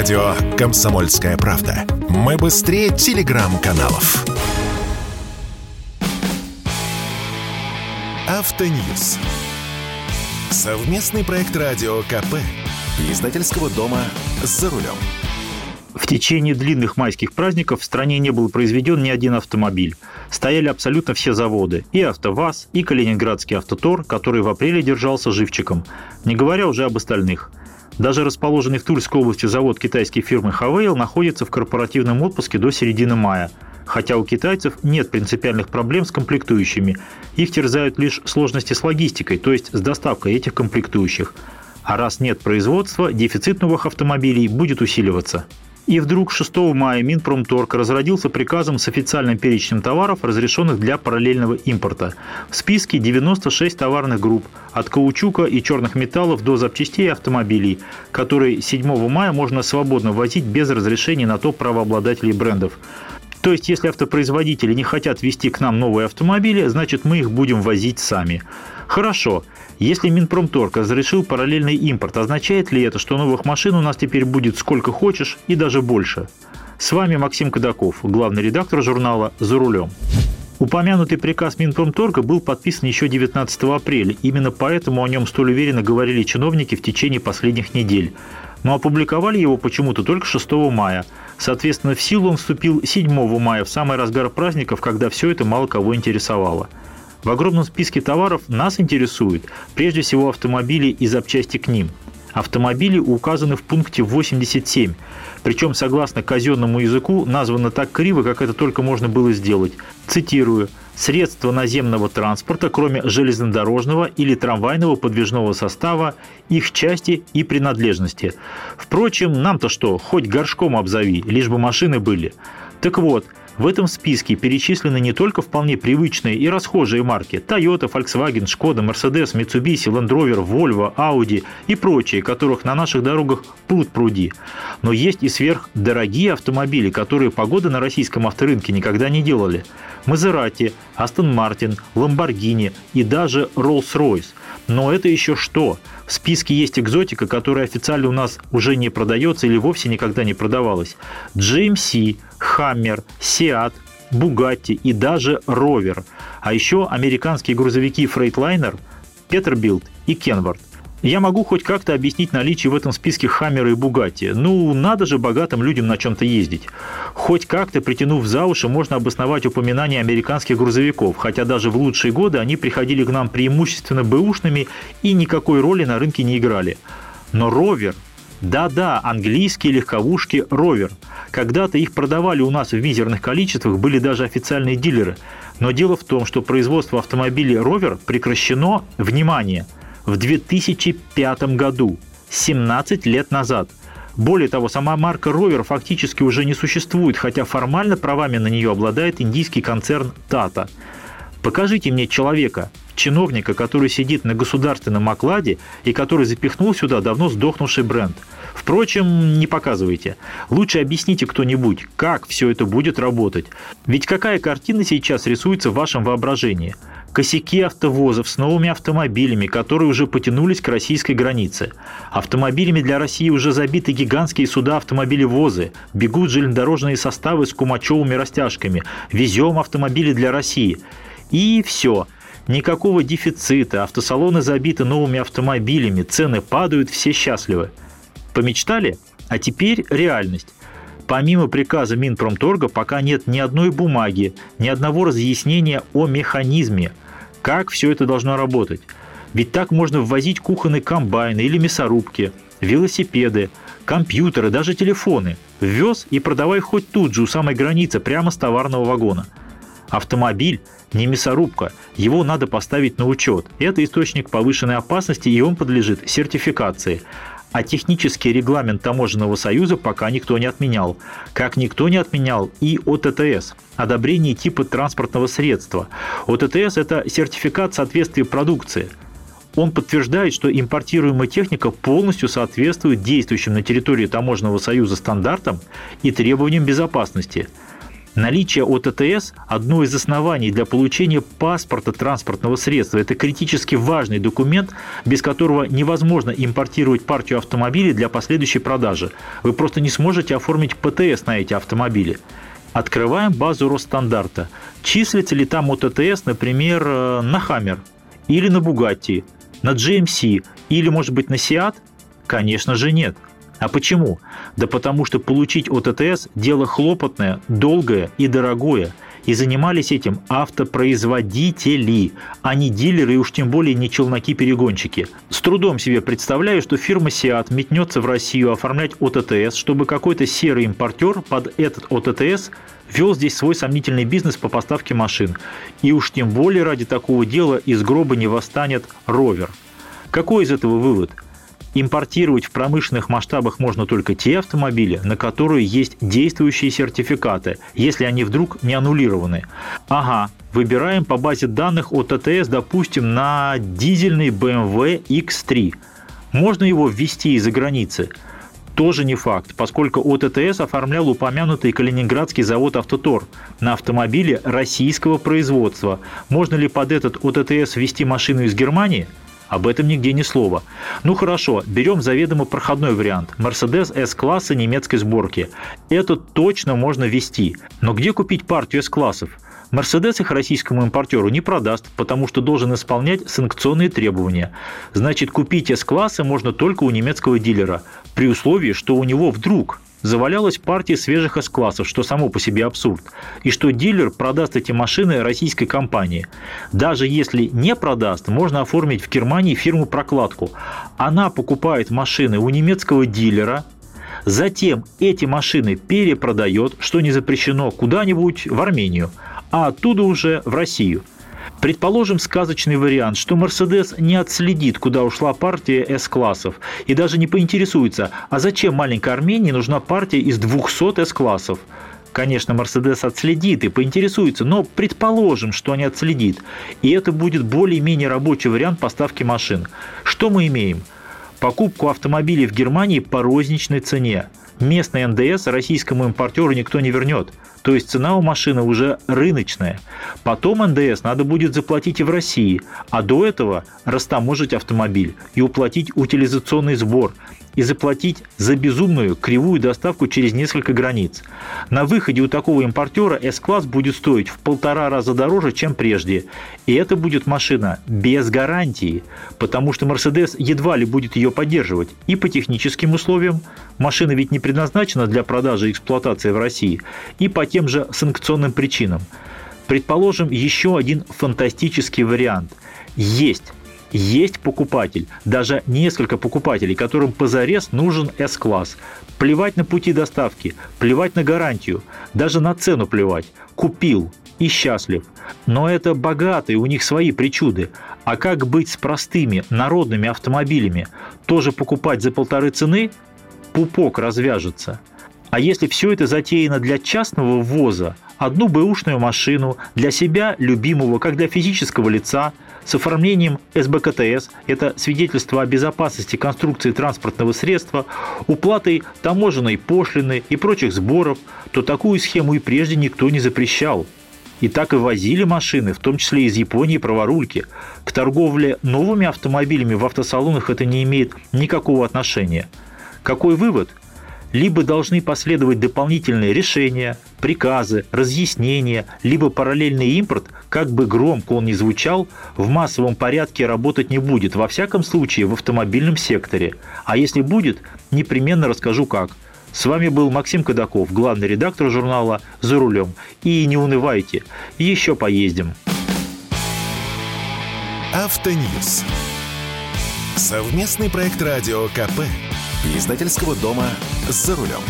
Радио «Комсомольская правда». Мы быстрее телеграм-каналов. Автоньюз. Совместный проект радио КП. Издательского дома «За рулем». В течение длинных майских праздников в стране не был произведен ни один автомобиль. Стояли абсолютно все заводы. И АвтоВАЗ, и Калининградский автотор, который в апреле держался живчиком. Не говоря уже об остальных. Даже расположенный в Тульской области завод китайской фирмы Хавейл находится в корпоративном отпуске до середины мая. Хотя у китайцев нет принципиальных проблем с комплектующими. Их терзают лишь сложности с логистикой, то есть с доставкой этих комплектующих. А раз нет производства, дефицит новых автомобилей будет усиливаться. И вдруг 6 мая Минпромторг разродился приказом с официальным перечнем товаров, разрешенных для параллельного импорта. В списке 96 товарных групп, от каучука и черных металлов до запчастей автомобилей, которые 7 мая можно свободно возить без разрешения на то правообладателей брендов. То есть, если автопроизводители не хотят вести к нам новые автомобили, значит мы их будем возить сами. Хорошо. Если Минпромторг разрешил параллельный импорт, означает ли это, что новых машин у нас теперь будет сколько хочешь и даже больше? С вами Максим Кадаков, главный редактор журнала «За рулем». Упомянутый приказ Минпромторга был подписан еще 19 апреля. Именно поэтому о нем столь уверенно говорили чиновники в течение последних недель. Но опубликовали его почему-то только 6 мая. Соответственно, в силу он вступил 7 мая, в самый разгар праздников, когда все это мало кого интересовало. В огромном списке товаров нас интересуют прежде всего автомобили и запчасти к ним. Автомобили указаны в пункте 87, причем, согласно казенному языку, названо так криво, как это только можно было сделать. Цитирую. «Средства наземного транспорта, кроме железнодорожного или трамвайного подвижного состава, их части и принадлежности. Впрочем, нам-то что, хоть горшком обзови, лишь бы машины были. Так вот, в этом списке перечислены не только вполне привычные и расхожие марки Toyota, Volkswagen, Skoda, Mercedes, Mitsubishi, Land Rover, Volvo, Audi и прочие, которых на наших дорогах пруд пруди. Но есть и сверхдорогие автомобили, которые погода на российском авторынке никогда не делали. Мазерати, Астон Мартин, Lamborghini и даже Rolls-Royce. Но это еще что? В списке есть экзотика, которая официально у нас уже не продается или вовсе никогда не продавалась. GMC, Hammer, Seat, Bugatti и даже Rover. А еще американские грузовики Freightliner, Peterbilt и Kenworth. Я могу хоть как-то объяснить наличие в этом списке Хаммера и Бугатти. Ну, надо же богатым людям на чем-то ездить. Хоть как-то, притянув за уши, можно обосновать упоминание американских грузовиков, хотя даже в лучшие годы они приходили к нам преимущественно бэушными и никакой роли на рынке не играли. Но Ровер, да-да, английские легковушки Ровер. Когда-то их продавали у нас в мизерных количествах, были даже официальные дилеры. Но дело в том, что производство автомобилей Ровер прекращено, внимание – в 2005 году, 17 лет назад. Более того, сама марка Rover фактически уже не существует, хотя формально правами на нее обладает индийский концерн Tata. Покажите мне человека, чиновника, который сидит на государственном окладе и который запихнул сюда давно сдохнувший бренд. Впрочем, не показывайте. Лучше объясните кто-нибудь, как все это будет работать. Ведь какая картина сейчас рисуется в вашем воображении – косяки автовозов с новыми автомобилями, которые уже потянулись к российской границе. Автомобилями для России уже забиты гигантские суда автомобилевозы, бегут железнодорожные составы с кумачевыми растяжками, везем автомобили для России. И все. Никакого дефицита, автосалоны забиты новыми автомобилями, цены падают, все счастливы. Помечтали? А теперь реальность. Помимо приказа Минпромторга пока нет ни одной бумаги, ни одного разъяснения о механизме, как все это должно работать. Ведь так можно ввозить кухонные комбайны или мясорубки, велосипеды, компьютеры, даже телефоны. Ввез и продавай хоть тут же у самой границы, прямо с товарного вагона. Автомобиль не мясорубка, его надо поставить на учет. Это источник повышенной опасности, и он подлежит сертификации а технический регламент Таможенного союза пока никто не отменял. Как никто не отменял и ОТТС – одобрение типа транспортного средства. ОТТС – это сертификат соответствия продукции. Он подтверждает, что импортируемая техника полностью соответствует действующим на территории Таможенного союза стандартам и требованиям безопасности. Наличие ОТТС – одно из оснований для получения паспорта транспортного средства. Это критически важный документ, без которого невозможно импортировать партию автомобилей для последующей продажи. Вы просто не сможете оформить ПТС на эти автомобили. Открываем базу Росстандарта. Числится ли там ОТТС, например, э, на Хаммер или на Бугатти, на GMC или, может быть, на Seat? Конечно же нет – а почему? Да потому что получить ОТТС – дело хлопотное, долгое и дорогое. И занимались этим автопроизводители, а не дилеры и уж тем более не челноки-перегонщики. С трудом себе представляю, что фирма Seat метнется в Россию оформлять ОТТС, чтобы какой-то серый импортер под этот ОТТС вел здесь свой сомнительный бизнес по поставке машин. И уж тем более ради такого дела из гроба не восстанет ровер. Какой из этого вывод? Импортировать в промышленных масштабах можно только те автомобили, на которые есть действующие сертификаты, если они вдруг не аннулированы. Ага, выбираем по базе данных от ТТС, допустим, на дизельный BMW X3. Можно его ввести из-за границы. Тоже не факт, поскольку ОТТС оформлял упомянутый Калининградский завод «Автотор» на автомобиле российского производства. Можно ли под этот ОТТС ввести машину из Германии? Об этом нигде ни слова. Ну хорошо, берем заведомо проходной вариант. Mercedes S-класса немецкой сборки. Это точно можно вести. Но где купить партию S-классов? Мерседес их российскому импортеру не продаст, потому что должен исполнять санкционные требования. Значит, купить S-классы можно только у немецкого дилера, при условии, что у него вдруг завалялась партия свежих С-классов, что само по себе абсурд, и что дилер продаст эти машины российской компании. Даже если не продаст, можно оформить в Германии фирму-прокладку. Она покупает машины у немецкого дилера, затем эти машины перепродает, что не запрещено, куда-нибудь в Армению, а оттуда уже в Россию – Предположим сказочный вариант, что Мерседес не отследит, куда ушла партия С-классов, и даже не поинтересуется, а зачем маленькой Армении нужна партия из 200 С-классов. Конечно, Мерседес отследит и поинтересуется, но предположим, что не отследит. И это будет более-менее рабочий вариант поставки машин. Что мы имеем? Покупку автомобилей в Германии по розничной цене. Местный НДС российскому импортеру никто не вернет. То есть цена у машины уже рыночная. Потом НДС надо будет заплатить и в России, а до этого растаможить автомобиль и уплатить утилизационный сбор, и заплатить за безумную кривую доставку через несколько границ. На выходе у такого импортера S-класс будет стоить в полтора раза дороже, чем прежде. И это будет машина без гарантии, потому что Mercedes едва ли будет ее поддерживать. И по техническим условиям, машина ведь не предназначена для продажи и эксплуатации в России, и по тем же санкционным причинам. Предположим, еще один фантастический вариант. Есть есть покупатель, даже несколько покупателей, которым позарез нужен S-класс. Плевать на пути доставки, плевать на гарантию, даже на цену плевать. Купил и счастлив. Но это богатые, у них свои причуды. А как быть с простыми народными автомобилями? Тоже покупать за полторы цены? Пупок развяжется. А если все это затеяно для частного ввоза, одну бэушную машину для себя любимого, как для физического лица, с оформлением СБКТС, это свидетельство о безопасности конструкции транспортного средства, уплатой таможенной пошлины и прочих сборов, то такую схему и прежде никто не запрещал. И так и возили машины, в том числе из Японии, праворульки. К торговле новыми автомобилями в автосалонах это не имеет никакого отношения. Какой вывод? Либо должны последовать дополнительные решения, приказы, разъяснения, либо параллельный импорт, как бы громко он ни звучал, в массовом порядке работать не будет, во всяком случае в автомобильном секторе. А если будет, непременно расскажу как. С вами был Максим Кадаков, главный редактор журнала «За рулем». И не унывайте, еще поездим. Автоньюз. Совместный проект радио КП. Издательского дома «За рулем».